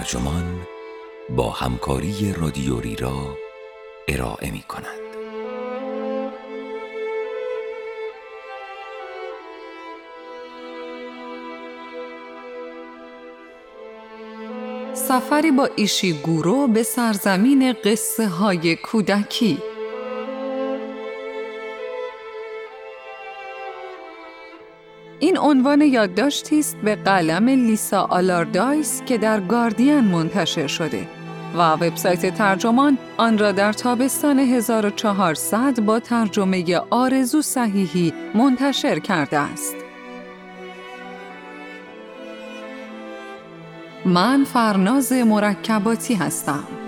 ترجمان با همکاری رادیوری را ارائه می کند. سفری با ایشیگورو به سرزمین قصه های کودکی عنوان یادداشتی است به قلم لیسا آلاردایس که در گاردین منتشر شده و وبسایت ترجمان آن را در تابستان 1400 با ترجمه آرزو صحیحی منتشر کرده است. من فرناز مرکباتی هستم.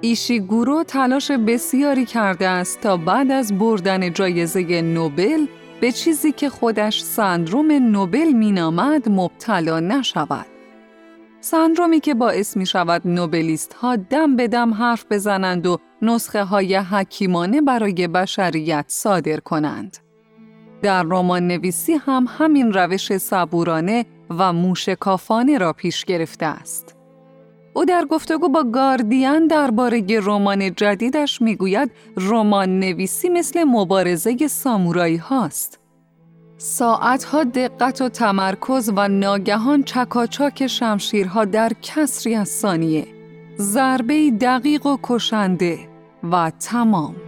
ایشیگورو تلاش بسیاری کرده است تا بعد از بردن جایزه نوبل به چیزی که خودش سندروم نوبل مینامد مبتلا نشود. سندرومی که باعث می شود نوبلیست ها دم به دم حرف بزنند و نسخه های حکیمانه برای بشریت صادر کنند. در رمان نویسی هم همین روش صبورانه و موشکافانه را پیش گرفته است. او در گفتگو با گاردین درباره رمان جدیدش می‌گوید رمان نویسی مثل مبارزه سامورایی هاست. ساعتها دقت و تمرکز و ناگهان چکاچاک شمشیرها در کسری از ثانیه ضربه دقیق و کشنده و تمام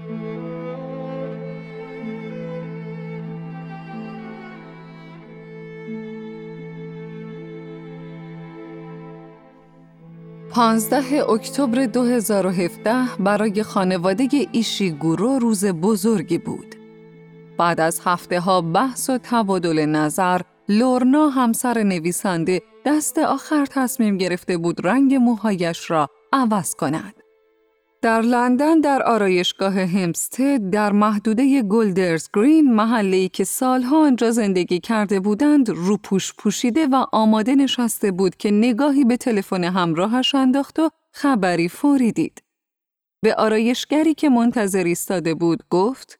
پانزده اکتبر 2017 برای خانواده ایشیگورو روز بزرگی بود. بعد از هفته ها بحث و تبادل نظر، لورنا همسر نویسنده دست آخر تصمیم گرفته بود رنگ موهایش را عوض کند. در لندن در آرایشگاه همستد در محدوده گلدرز گرین محله‌ای که سالها آنجا زندگی کرده بودند روپوش پوشیده و آماده نشسته بود که نگاهی به تلفن همراهش انداخت و خبری فوری دید. به آرایشگری که منتظر ایستاده بود گفت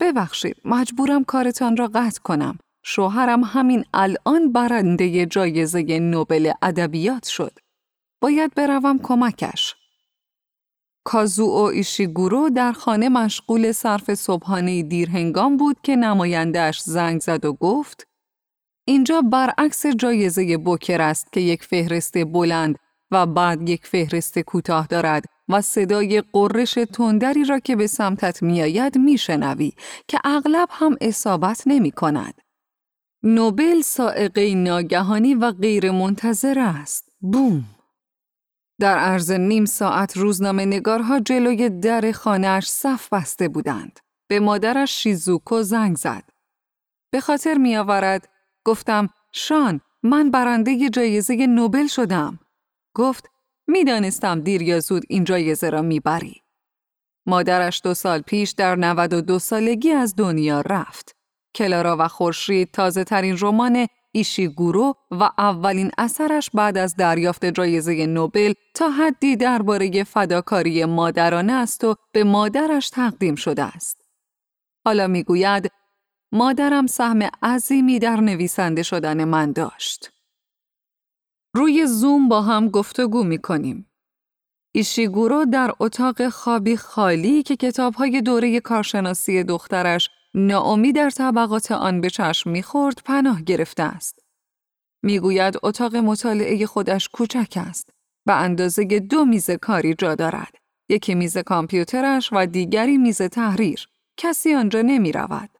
ببخشید مجبورم کارتان را قطع کنم. شوهرم همین الان برنده جایزه نوبل ادبیات شد. باید بروم کمکش. کازو ایشیگورو در خانه مشغول صرف صبحانه دیرهنگام بود که نمایندهش زنگ زد و گفت اینجا برعکس جایزه بوکر است که یک فهرست بلند و بعد یک فهرست کوتاه دارد و صدای قررش تندری را که به سمتت میآید میشنوی که اغلب هم اصابت نمی کند. نوبل سائقه ناگهانی و غیر منتظر است. بوم! در عرض نیم ساعت روزنامه نگارها جلوی در خانهش صف بسته بودند. به مادرش شیزوکو زنگ زد. به خاطر می آورد. گفتم شان من برنده جایزه نوبل شدم. گفت می‌دانستم دیر یا زود این جایزه را می‌بری. مادرش دو سال پیش در 92 سالگی از دنیا رفت. کلارا و خورشید تازه ترین رمان ایشیگورو و اولین اثرش بعد از دریافت جایزه نوبل تا حدی درباره فداکاری مادرانه است و به مادرش تقدیم شده است. حالا می‌گوید مادرم سهم عظیمی در نویسنده شدن من داشت. روی زوم با هم گفتگو می کنیم. ایشیگورو در اتاق خوابی خالی که کتابهای دوره کارشناسی دخترش ناامی در طبقات آن به چشم می‌خورد پناه گرفته است. می‌گوید اتاق مطالعه خودش کوچک است و اندازه دو میز کاری جا دارد. یکی میز کامپیوترش و دیگری میز تحریر. کسی آنجا نمی رود.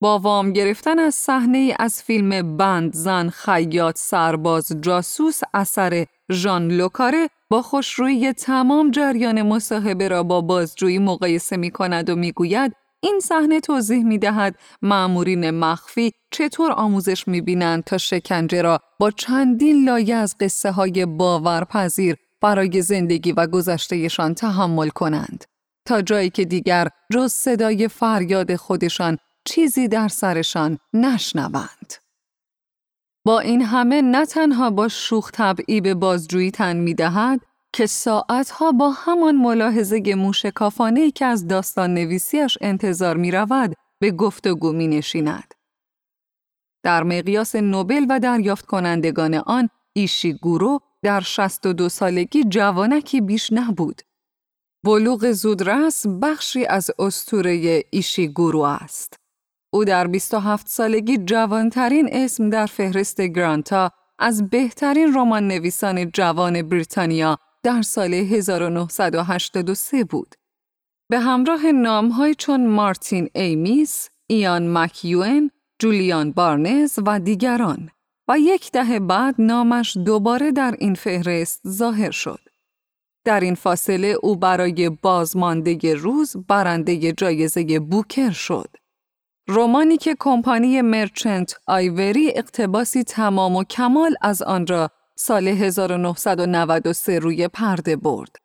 با وام گرفتن از صحنه از فیلم بند زن خیاط سرباز جاسوس اثر ژان لوکاره با خوشرویی تمام جریان مصاحبه را با بازجویی مقایسه می کند و می گوید این صحنه توضیح می دهد معمورین مخفی چطور آموزش می بینند تا شکنجه را با چندین لایه از قصه های باورپذیر برای زندگی و گذشتهشان تحمل کنند. تا جایی که دیگر جز صدای فریاد خودشان چیزی در سرشان نشنوند. با این همه نه تنها با شوخ طبعی به بازجویی تن می دهد که ساعتها با همان ملاحظه موشکافانه که از داستان نویسیش انتظار می رود به گفتگو می نشیند. در مقیاس نوبل و دریافت کنندگان آن ایشیگورو در 62 سالگی جوانکی بیش نبود. بلوغ زودرس بخشی از استوره ایشیگورو است. او در 27 سالگی جوانترین اسم در فهرست گرانتا از بهترین رمان نویسان جوان بریتانیا در سال 1983 بود. به همراه نامهای چون مارتین ایمیس، ایان مکیوئن، جولیان بارنز و دیگران و یک دهه بعد نامش دوباره در این فهرست ظاهر شد. در این فاصله او برای بازمانده روز برنده جایزه بوکر شد. رومانی که کمپانی مرچنت آیوری اقتباسی تمام و کمال از آن را سال 1993 روی پرده برد.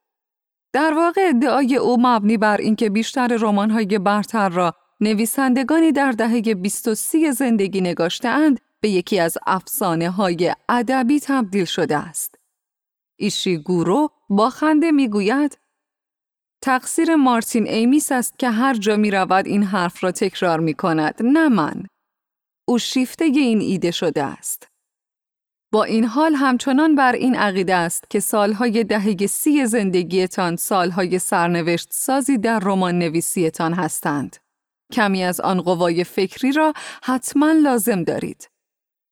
در واقع ادعای او مبنی بر اینکه بیشتر رمان‌های برتر را نویسندگانی در دهه 23 زندگی نگاشتهاند به یکی از افسانه های ادبی تبدیل شده است. ایشیگورو با خنده می‌گوید تقصیر مارتین ایمیس است که هر جا می رود این حرف را تکرار می کند نه من. او شیفته این ایده شده است. با این حال همچنان بر این عقیده است که سالهای دهه سی زندگیتان سالهای سرنوشت سازی در رمان نویسیتان هستند. کمی از آن قوای فکری را حتما لازم دارید.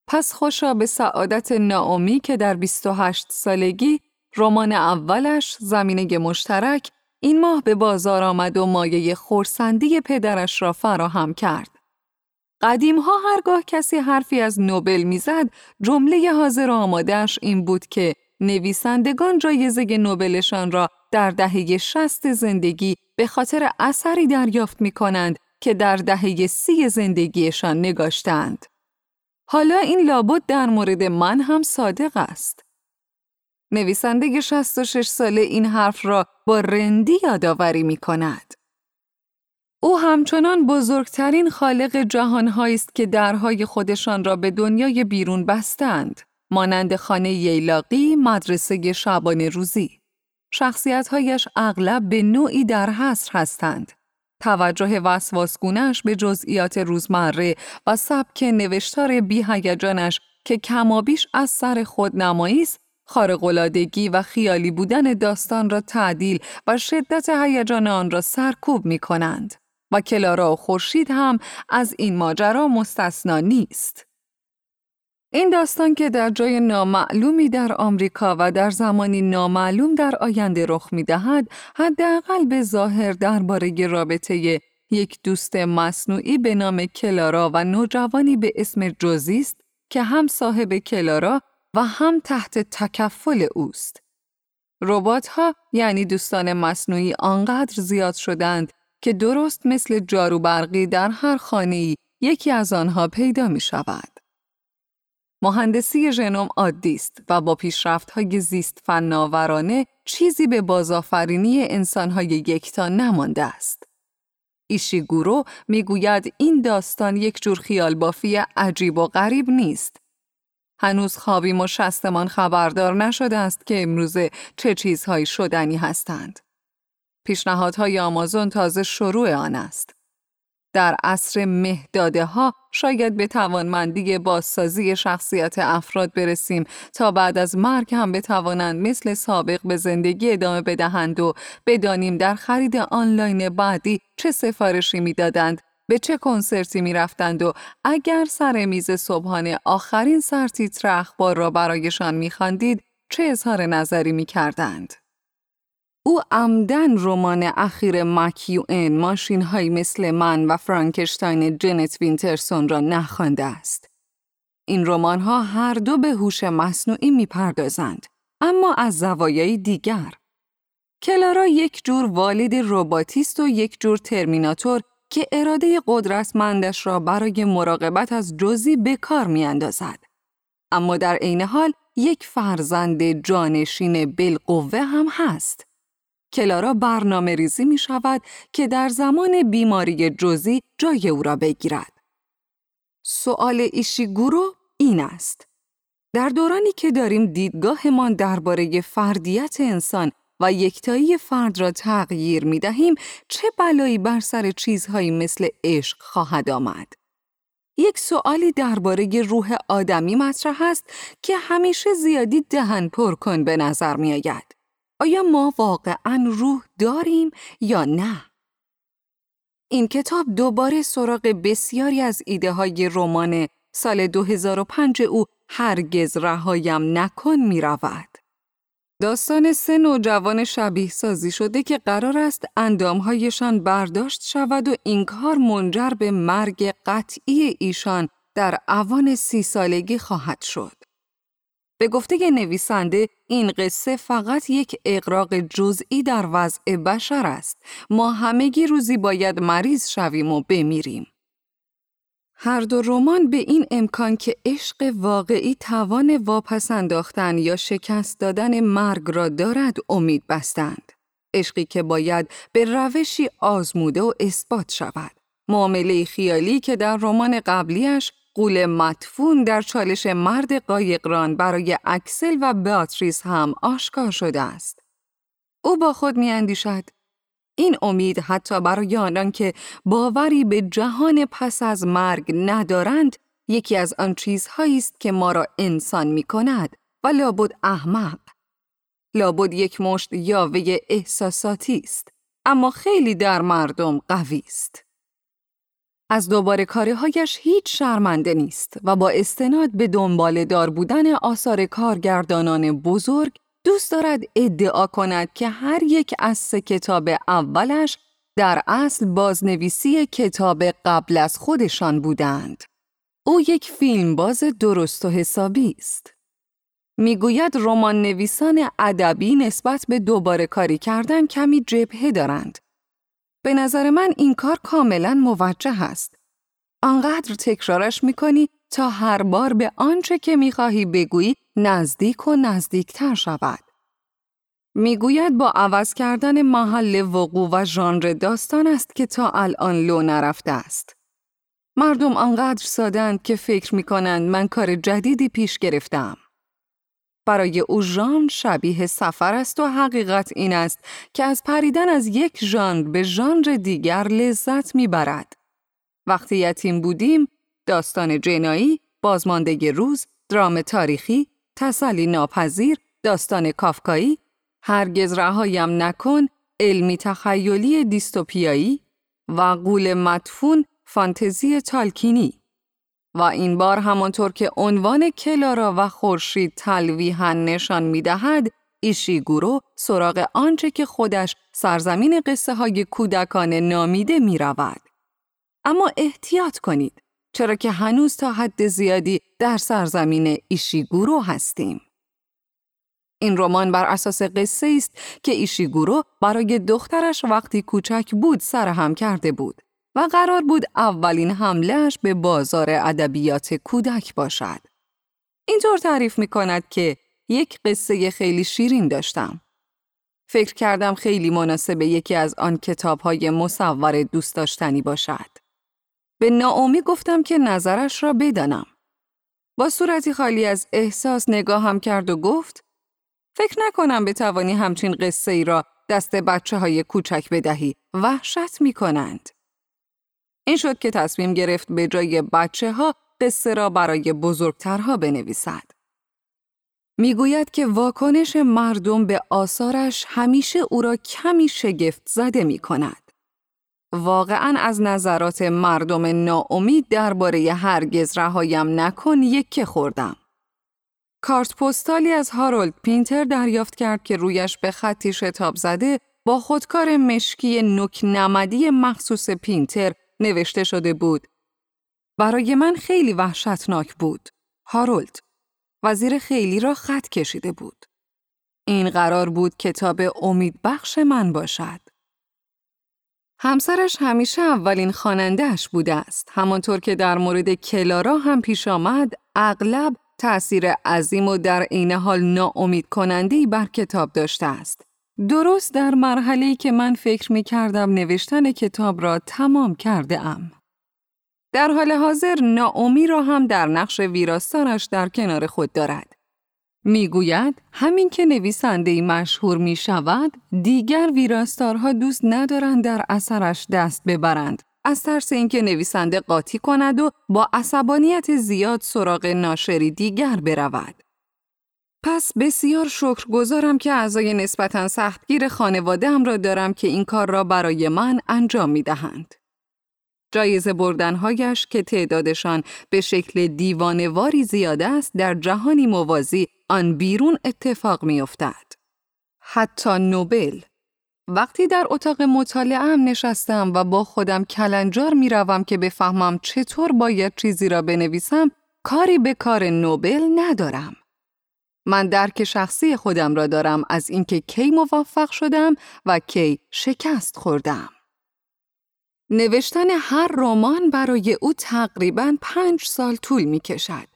پس خوشا به سعادت ناامی که در 28 سالگی رمان اولش زمینه مشترک این ماه به بازار آمد و مایه خورسندی پدرش را فراهم کرد. قدیم ها هرگاه کسی حرفی از نوبل می‌زد جمله حاضر آمادهش این بود که نویسندگان جایزه نوبلشان را در دهه شست زندگی به خاطر اثری دریافت می کنند که در دهه سی زندگیشان نگاشتند. حالا این لابد در مورد من هم صادق است. نویسنده 66 ساله این حرف را با رندی یادآوری می کند. او همچنان بزرگترین خالق جهانهایی است که درهای خودشان را به دنیای بیرون بستند. مانند خانه ییلاقی، مدرسه شبانه روزی. شخصیتهایش اغلب به نوعی در حصر هستند. توجه وسواسگونش به جزئیات روزمره و سبک نوشتار بیهیجانش که کمابیش از سر خود نمایی است و خیالی بودن داستان را تعدیل و شدت هیجان آن را سرکوب می کنند و کلارا و خورشید هم از این ماجرا مستثنا نیست. این داستان که در جای نامعلومی در آمریکا و در زمانی نامعلوم در آینده رخ می دهد، حداقل به ظاهر درباره رابطه یک دوست مصنوعی به نام کلارا و نوجوانی به اسم جوزی است که هم صاحب کلارا و هم تحت تکفل اوست. ربات ها یعنی دوستان مصنوعی آنقدر زیاد شدند که درست مثل جارو برقی در هر خانه‌ای یکی از آنها پیدا می شود. مهندسی ژنوم عادی است و با های زیست فناورانه چیزی به بازآفرینی انسانهای یکتا نمانده است. ایشیگورو می‌گوید این داستان یک جور خیال بافی عجیب و غریب نیست. هنوز خوابیم و شستمان خبردار نشده است که امروزه چه چیزهایی شدنی هستند. پیشنهادهای آمازون تازه شروع آن است. در عصر مهداده ها شاید به توانمندی بازسازی شخصیت افراد برسیم تا بعد از مرگ هم بتوانند مثل سابق به زندگی ادامه بدهند و بدانیم در خرید آنلاین بعدی چه سفارشی می‌دادند به چه کنسرتی می رفتند و اگر سر میز صبحانه آخرین سرتیتر اخبار را برایشان می خواندید چه اظهار نظری می کردند. او عمداً رمان اخیر مکیوئن ماشین هایی مثل من و فرانکشتاین جنت وینترسون را نخوانده است. این رمان ها هر دو به هوش مصنوعی می‌پردازند اما از زوایای دیگر. کلارا یک جور والد رباتیست و یک جور ترمیناتور که اراده قدرتمندش را برای مراقبت از جزی به کار میاندازد. اما در عین حال یک فرزند جانشین بالقوه هم هست. کلارا برنامه ریزی می شود که در زمان بیماری جزی جای او را بگیرد. سؤال ایشیگورو این است. در دورانی که داریم دیدگاهمان درباره فردیت انسان و یکتایی فرد را تغییر می دهیم چه بلایی بر سر چیزهایی مثل عشق خواهد آمد؟ یک سوالی درباره روح آدمی مطرح است که همیشه زیادی دهن پر کن به نظر می آید. آیا ما واقعا روح داریم یا نه؟ این کتاب دوباره سراغ بسیاری از ایده های رمان سال 2005 او هرگز رهایم نکن می رود. داستان سه نوجوان شبیه سازی شده که قرار است اندامهایشان برداشت شود و این کار منجر به مرگ قطعی ایشان در اوان سی سالگی خواهد شد. به گفته نویسنده این قصه فقط یک اقراق جزئی در وضع بشر است. ما همگی روزی باید مریض شویم و بمیریم. هر دو رمان به این امکان که عشق واقعی توان واپس انداختن یا شکست دادن مرگ را دارد امید بستند. عشقی که باید به روشی آزموده و اثبات شود. معامله خیالی که در رمان قبلیش قول مدفون در چالش مرد قایقران برای اکسل و بیاتریس هم آشکار شده است. او با خود می اندیشد. این امید حتی برای آنان که باوری به جهان پس از مرگ ندارند یکی از آن چیزهایی است که ما را انسان می کند و لابد احمق. لابد یک مشت یاوه احساساتی است اما خیلی در مردم قوی است. از دوباره کاره هایش هیچ شرمنده نیست و با استناد به دنبال دار بودن آثار کارگردانان بزرگ دوست دارد ادعا کند که هر یک از سه کتاب اولش در اصل بازنویسی کتاب قبل از خودشان بودند. او یک فیلم باز درست و حسابی است. می‌گوید رمان نویسان ادبی نسبت به دوباره کاری کردن کمی جبهه دارند. به نظر من این کار کاملا موجه است. آنقدر تکرارش می‌کنی تا هر بار به آنچه که می‌خواهی بگویی نزدیک و نزدیکتر شود. می‌گوید با عوض کردن محل وقوع و ژانر داستان است که تا الان لو نرفته است. مردم آنقدر سادند که فکر می کنند من کار جدیدی پیش گرفتم. برای او ژانر شبیه سفر است و حقیقت این است که از پریدن از یک ژانر به ژانر دیگر لذت می‌برد. وقتی یتیم بودیم، داستان جنایی، بازماندگی روز، درام تاریخی، تسلی ناپذیر، داستان کافکایی، هرگز رهایم نکن، علمی تخیلی دیستوپیایی و قول مدفون فانتزی تالکینی و این بار همانطور که عنوان کلارا و خورشید تلویحا نشان می‌دهد ایشیگورو سراغ آنچه که خودش سرزمین قصه های کودکان نامیده می رود. اما احتیاط کنید چرا که هنوز تا حد زیادی در سرزمین ایشیگورو هستیم. این رمان بر اساس قصه است که ایشیگورو برای دخترش وقتی کوچک بود سرهم کرده بود و قرار بود اولین حملهش به بازار ادبیات کودک باشد. اینطور تعریف می کند که یک قصه خیلی شیرین داشتم. فکر کردم خیلی مناسب یکی از آن کتاب های مصور دوست داشتنی باشد. به ناامی گفتم که نظرش را بدانم. با صورتی خالی از احساس نگاهم کرد و گفت فکر نکنم بتوانی همچین قصه ای را دست بچه های کوچک بدهی. وحشت می کنند. این شد که تصمیم گرفت به جای بچه ها قصه را برای بزرگترها بنویسد. می‌گوید که واکنش مردم به آثارش همیشه او را کمی شگفت زده می کند. واقعا از نظرات مردم ناامید درباره هرگز رهایم نکن یک خوردم. کارت پستالی از هارولد پینتر دریافت کرد که رویش به خطی شتاب زده با خودکار مشکی نوک نمدی مخصوص پینتر نوشته شده بود. برای من خیلی وحشتناک بود. هارولد وزیر خیلی را خط کشیده بود. این قرار بود کتاب امید بخش من باشد. همسرش همیشه اولین خوانندهش بوده است. همانطور که در مورد کلارا هم پیش آمد، اغلب تأثیر عظیم و در عین حال ناامید کنندهی بر کتاب داشته است. درست در مرحله‌ای که من فکر می کردم نوشتن کتاب را تمام کرده ام. در حال حاضر ناامی را هم در نقش ویراستانش در کنار خود دارد. می‌گوید همین که نویسنده مشهور می شود دیگر ویراستارها دوست ندارند در اثرش دست ببرند از ترس اینکه نویسنده قاطی کند و با عصبانیت زیاد سراغ ناشری دیگر برود. پس بسیار شکرگزارم که اعضای نسبتا سختگیر خانواده هم را دارم که این کار را برای من انجام می دهند. جایزه بردنهایش که تعدادشان به شکل دیوانواری زیاد است در جهانی موازی آن بیرون اتفاق می افتد. حتی نوبل وقتی در اتاق مطالعه هم نشستم و با خودم کلنجار می روم که بفهمم چطور باید چیزی را بنویسم کاری به کار نوبل ندارم. من درک شخصی خودم را دارم از اینکه کی موفق شدم و کی شکست خوردم. نوشتن هر رمان برای او تقریبا پنج سال طول می کشد.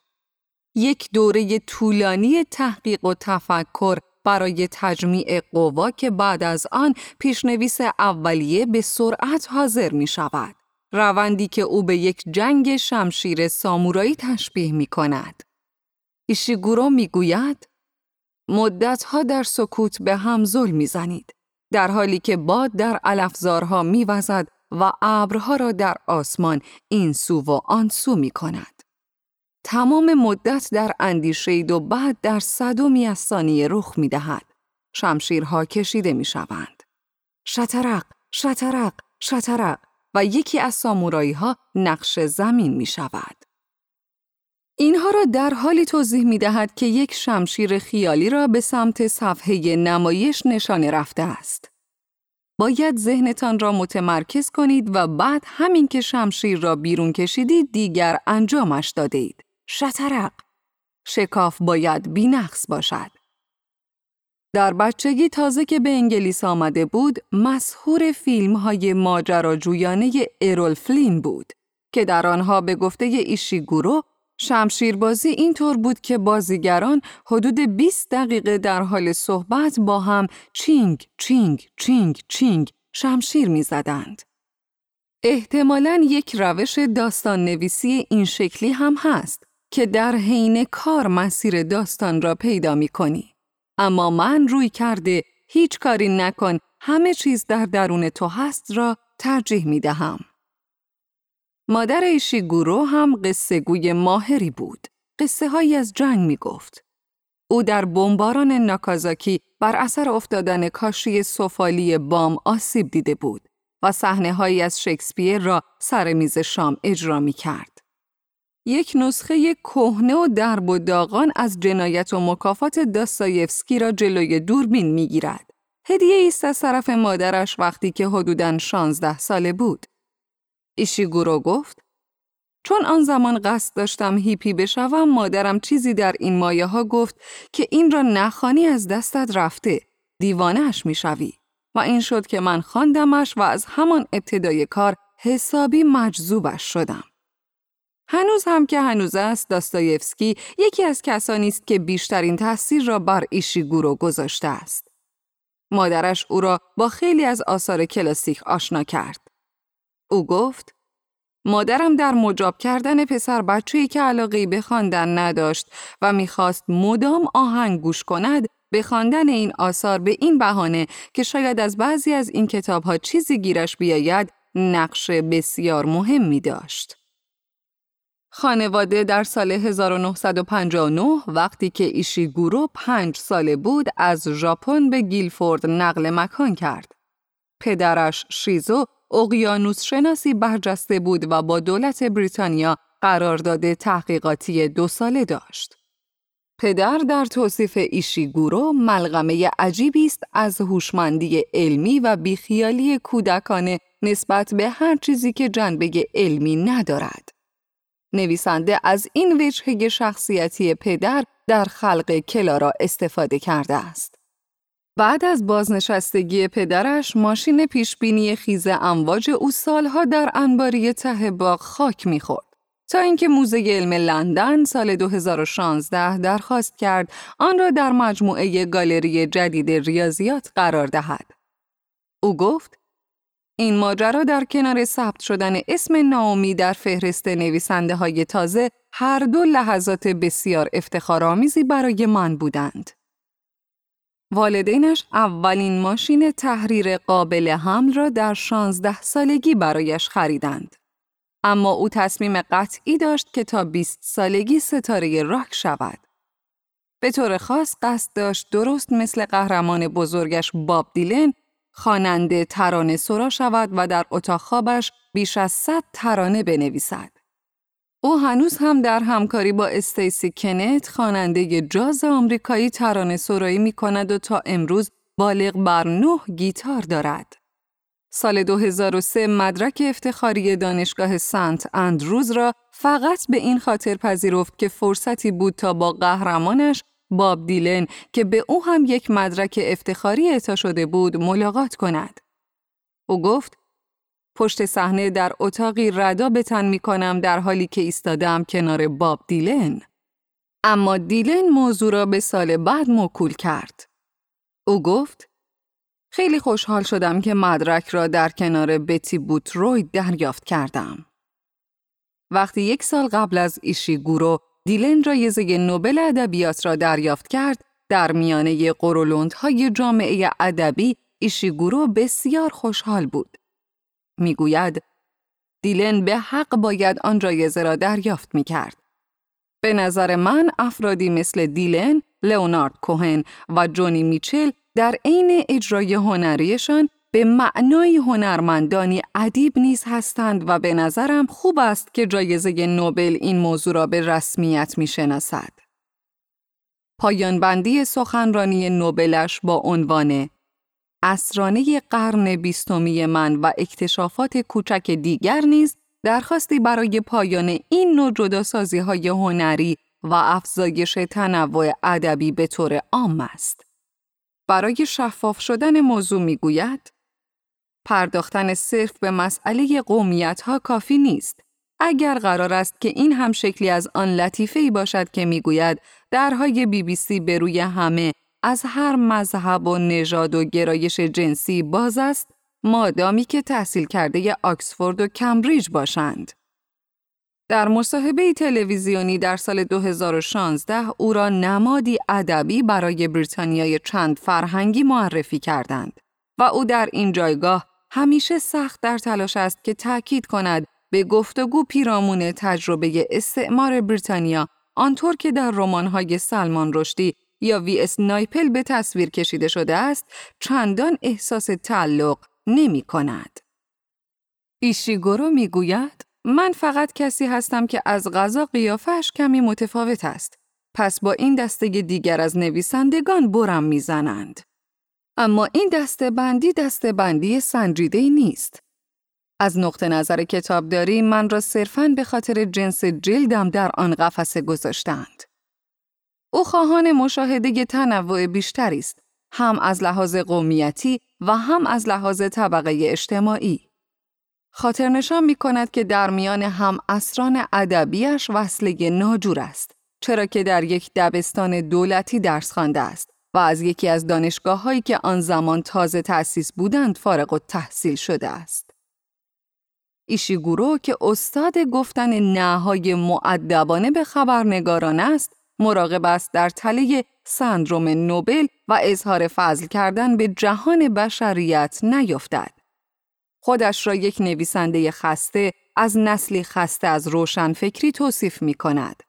یک دوره طولانی تحقیق و تفکر برای تجمیع قوا که بعد از آن پیشنویس اولیه به سرعت حاضر می شود. روندی که او به یک جنگ شمشیر سامورایی تشبیه می کند. ایشیگورو می گوید مدتها در سکوت به هم ظلم می زنید. در حالی که باد در علفزارها می وزد و ابرها را در آسمان این سو و آن سو می کند. تمام مدت در اندیشید و بعد در صدومی از ثانیه رخ می دهد. شمشیرها کشیده می شوند. شترق، شترق، شترق و یکی از سامورایی ها نقش زمین می شود. اینها را در حالی توضیح می دهد که یک شمشیر خیالی را به سمت صفحه نمایش نشانه رفته است. باید ذهنتان را متمرکز کنید و بعد همین که شمشیر را بیرون کشیدید دیگر انجامش دادید. شترق شکاف باید بینقص باشد. در بچگی تازه که به انگلیس آمده بود، مسهور فیلم های ماجراجویانه ارول فلین بود که در آنها به گفته ایشیگورو شمشیربازی اینطور بود که بازیگران حدود 20 دقیقه در حال صحبت با هم چینگ چینگ چینگ چینگ شمشیر می‌زدند. احتمالاً یک روش داستان نویسی این شکلی هم هست که در حین کار مسیر داستان را پیدا می کنی. اما من رویکرد هیچ کاری نکن همه چیز در درون تو هست را ترجیح می دهم. مادر ایشیگورو هم قصه گوی ماهری بود. قصه هایی از جنگ می گفت. او در بمباران ناکازاکی بر اثر افتادن کاشی سفالی بام آسیب دیده بود و صحنه هایی از شکسپیر را سر میز شام اجرا می کرد. یک نسخه کهنه و درب و داغان از جنایت و مکافات داستایفسکی را جلوی دوربین می‌گیرد. هدیه است از طرف مادرش وقتی که حدوداً 16 ساله بود. ایشیگورو گفت چون آن زمان قصد داشتم هیپی بشوم مادرم چیزی در این مایه ها گفت که این را نخانی از دستت رفته دیوانهش می‌شوی. و این شد که من خواندمش و از همان ابتدای کار حسابی مجذوبش شدم. هنوز هم که هنوز است داستایفسکی یکی از کسانی است که بیشترین تاثیر را بر ایشیگورو گذاشته است. مادرش او را با خیلی از آثار کلاسیک آشنا کرد. او گفت مادرم در مجاب کردن پسر بچه‌ای که علاقه به خواندن نداشت و می‌خواست مدام آهنگ گوش کند به خواندن این آثار به این بهانه که شاید از بعضی از این کتابها چیزی گیرش بیاید نقش بسیار مهمی داشت. خانواده در سال 1959 وقتی که ایشیگورو پنج ساله بود از ژاپن به گیلفورد نقل مکان کرد. پدرش شیزو اقیانوس شناسی برجسته بود و با دولت بریتانیا قرارداد تحقیقاتی دو ساله داشت. پدر در توصیف ایشیگورو ملغمه عجیبی است از هوشمندی علمی و بیخیالی کودکانه نسبت به هر چیزی که جنبه علمی ندارد. نویسنده از این وجهه شخصیتی پدر در خلق کلارا استفاده کرده است. بعد از بازنشستگی پدرش ماشین پیشبینی خیز امواج او سالها در انباری ته باغ خاک می‌خورد تا اینکه موزه علم لندن سال 2016 درخواست کرد آن را در مجموعه گالری جدید ریاضیات قرار دهد. او گفت این ماجرا در کنار ثبت شدن اسم ناومی در فهرست نویسنده های تازه هر دو لحظات بسیار افتخارآمیزی برای من بودند. والدینش اولین ماشین تحریر قابل حمل را در 16 سالگی برایش خریدند. اما او تصمیم قطعی داشت که تا 20 سالگی ستاره راک شود. به طور خاص قصد داشت درست مثل قهرمان بزرگش باب دیلن خواننده ترانه سرا شود و در اتاق خوابش بیش از صد ترانه بنویسد. او هنوز هم در همکاری با استیسی کنت خواننده جاز آمریکایی ترانه سرایی می کند و تا امروز بالغ بر نه گیتار دارد. سال 2003 مدرک افتخاری دانشگاه سنت اندروز را فقط به این خاطر پذیرفت که فرصتی بود تا با قهرمانش باب دیلن که به او هم یک مدرک افتخاری اعطا شده بود ملاقات کند. او گفت پشت صحنه در اتاقی ردا به تن می کنم در حالی که ایستادم کنار باب دیلن. اما دیلن موضوع را به سال بعد موکول کرد. او گفت خیلی خوشحال شدم که مدرک را در کنار بتی بوتروید دریافت کردم. وقتی یک سال قبل از ایشیگورو دیلن رایزه نوبل ادبیات را دریافت کرد، در میانه قرولندهای جامعه ادبی ایشیگورو بسیار خوشحال بود. می‌گوید دیلن به حق باید آن جایزه را دریافت می کرد. به نظر من افرادی مثل دیلن، لئونارد کوهن و جونی میچل در عین اجرای هنریشان به معنای هنرمندانی ادیب نیز هستند و به نظرم خوب است که جایزه نوبل این موضوع را به رسمیت می شناسد. پایان بندی سخنرانی نوبلش با عنوان اسرانه قرن بیستمی من و اکتشافات کوچک دیگر نیز درخواستی برای پایان این نوع جداسازی های هنری و افزایش تنوع ادبی به طور عام است. برای شفاف شدن موضوع می‌گوید پرداختن صرف به مسئله قومیت ها کافی نیست. اگر قرار است که این هم شکلی از آن لطیفه ای باشد که می‌گوید درهای بی بی سی به روی همه از هر مذهب و نژاد و گرایش جنسی باز است مادامی که تحصیل کرده آکسفورد و کمبریج باشند. در مصاحبه تلویزیونی در سال 2016 او را نمادی ادبی برای بریتانیای چند فرهنگی معرفی کردند و او در این جایگاه همیشه سخت در تلاش است که تأکید کند به گفتگو پیرامون تجربه استعمار بریتانیا آنطور که در رمان‌های سلمان رشدی یا وی اسنایپل به تصویر کشیده شده است چندان احساس تعلق نمی کند. ایشیگورو می گوید من فقط کسی هستم که از غذا قیافش کمی متفاوت است. پس با این دسته دیگر از نویسندگان برم می‌زنند. اما این دسته بندی دسته بندی سنجیده نیست. از نقطه نظر کتابداری من را صرفاً به خاطر جنس جلدم در آن قفسه گذاشتند. او خواهان مشاهده تنوع بیشتری است، هم از لحاظ قومیتی و هم از لحاظ طبقه اجتماعی. خاطر نشان می کند که در میان هم اسران ادبیش وصله ناجور است، چرا که در یک دبستان دولتی درس خوانده است و از یکی از دانشگاه هایی که آن زمان تازه تأسیس بودند فارغ و تحصیل شده است. ایشیگورو که استاد گفتن نهای معدبانه به خبرنگاران است، مراقب است در تله سندروم نوبل و اظهار فضل کردن به جهان بشریت نیفتد. خودش را یک نویسنده خسته از نسلی خسته از روشنفکری توصیف می کند.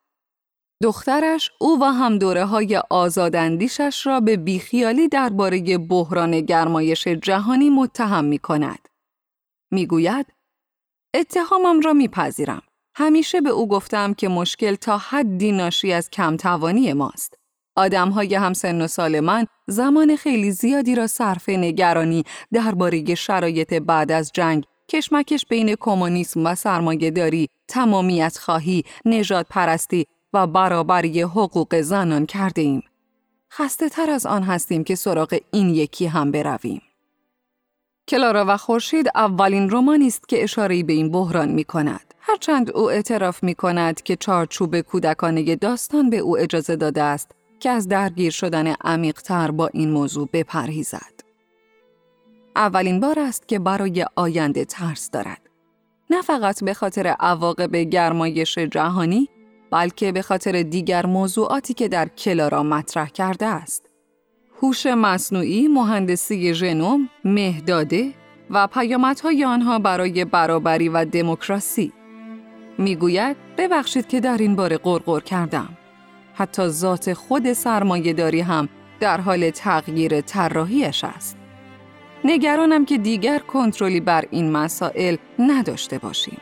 دخترش او و هم دوره های آزاداندیشش را به بیخیالی درباره بحران گرمایش جهانی متهم می کند. می گوید اتهامم را میپذیرم. همیشه به او گفتم که مشکل تا حدی ناشی از کمتوانی ماست. آدم های همسن و سال من زمان خیلی زیادی را صرف نگرانی درباره شرایط بعد از جنگ، کشمکش بین کمونیسم و سرمایهداری، تمامیت خواهی، نجات پرستی و برابری حقوق زنان کرده ایم. خسته تر از آن هستیم که سراغ این یکی هم برویم. کلارا و خورشید اولین رومانی است که اشاره به این بحران می کند. هرچند او اعتراف می کند که چارچوب کودکانه داستان به او اجازه داده است که از درگیر شدن عمیقتر با این موضوع بپرهیزد. اولین بار است که برای آینده ترس دارد. نه فقط به خاطر عواقب گرمایش جهانی، بلکه به خاطر دیگر موضوعاتی که در کلارا مطرح کرده است. هوش مصنوعی، مهندسی ژنوم، مهداده و پیامدهای آنها برای برابری و دموکراسی. می‌گوید ببخشید که در این باره قرقر کردم. حتی ذات خود سرمایه داری هم در حال تغییر طراحیش است. نگرانم که دیگر کنترلی بر این مسائل نداشته باشیم.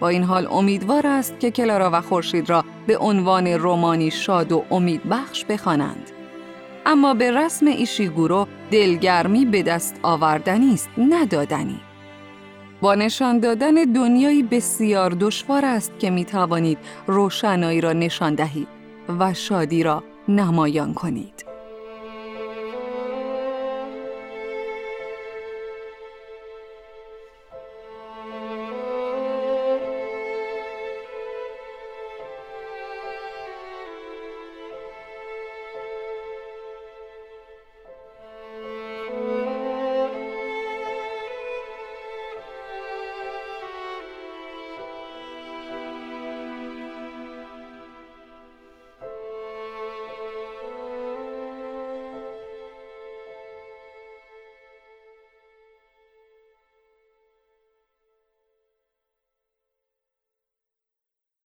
با این حال امیدوار است که کلارا و خورشید را به عنوان رومانی شاد و امیدبخش بخوانند. اما به رسم ایشیگورو دلگرمی به دست آوردنی است ندادنی. با نشان دادن دنیایی بسیار دشوار است که می توانید روشنایی را نشان دهید و شادی را نمایان کنید.